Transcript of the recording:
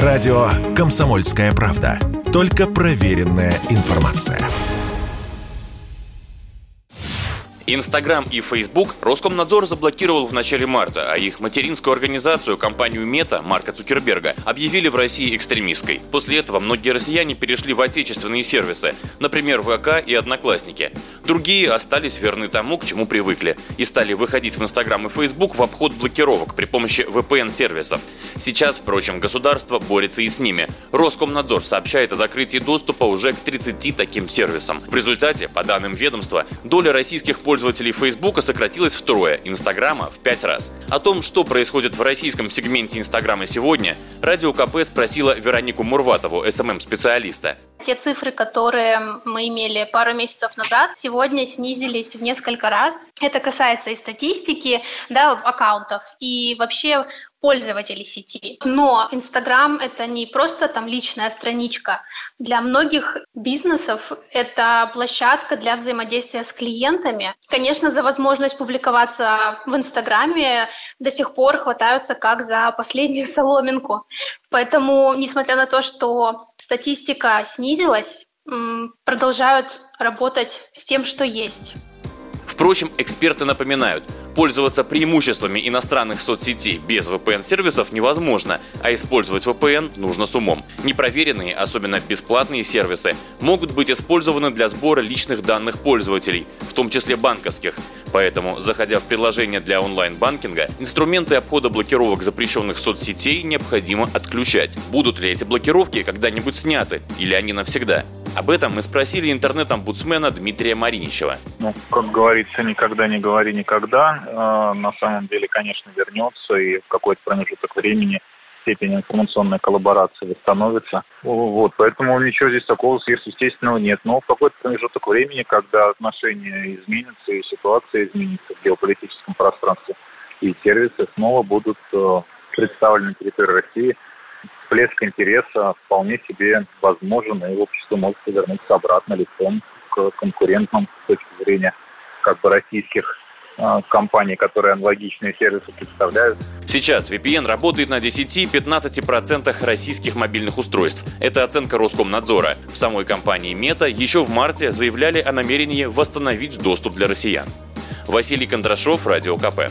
Радио «Комсомольская правда». Только проверенная информация. Инстаграм и Фейсбук Роскомнадзор заблокировал в начале марта, а их материнскую организацию, компанию Мета, Марка Цукерберга, объявили в России экстремистской. После этого многие россияне перешли в отечественные сервисы, например, ВК и Одноклассники. Другие остались верны тому, к чему привыкли, и стали выходить в Инстаграм и Фейсбук в обход блокировок при помощи VPN-сервисов. Сейчас, впрочем, государство борется и с ними. Роскомнадзор сообщает о закрытии доступа уже к 30 таким сервисам. В результате, по данным ведомства, доля российских пользователей Фейсбука сократилось втрое, Инстаграма в пять раз. О том, что происходит в российском сегменте Инстаграма сегодня, Радио КП спросила Веронику Мурватову, SMM-специалиста. Те цифры, которые мы имели пару месяцев назад, сегодня снизились в несколько раз. Это касается и статистики, да, аккаунтов, и вообще пользователей сети. Но Инстаграм — это не просто там личная страничка. Для многих бизнесов это площадка для взаимодействия с клиентами. Конечно, за возможность публиковаться в Инстаграме до сих пор хватаются как за последнюю соломинку. Поэтому, несмотря на то, что статистика снизилась, продолжают работать с тем, что есть. Впрочем, эксперты напоминают, пользоваться преимуществами иностранных соцсетей без VPN-сервисов невозможно, а использовать VPN нужно с умом. Непроверенные, особенно бесплатные сервисы, могут быть использованы для сбора личных данных пользователей, в том числе банковских. Поэтому, заходя в приложение для онлайн-банкинга, инструменты обхода блокировок запрещенных соцсетей необходимо отключать. Будут ли эти блокировки когда-нибудь сняты или они навсегда? Об этом мы спросили интернет-омбудсмена Дмитрия Мариничева. Ну, как говорится, никогда не говори никогда. Э, на самом деле, конечно, вернется и в какой-то промежуток времени степень информационной коллаборации восстановится. Вот, поэтому ничего здесь такого сверхъестественного нет. Но в какой-то промежуток времени, когда отношения изменятся и ситуация изменится в геополитическом пространстве, и сервисы снова будут э, представлены на территории России – всплеск интереса вполне себе возможен, и общество может повернуться обратно лицом к конкурентам с точки зрения как бы российских а, компаний, которые аналогичные сервисы представляют. Сейчас VPN работает на 10-15% российских мобильных устройств. Это оценка Роскомнадзора. В самой компании Мета еще в марте заявляли о намерении восстановить доступ для россиян. Василий Кондрашов, Радио КП.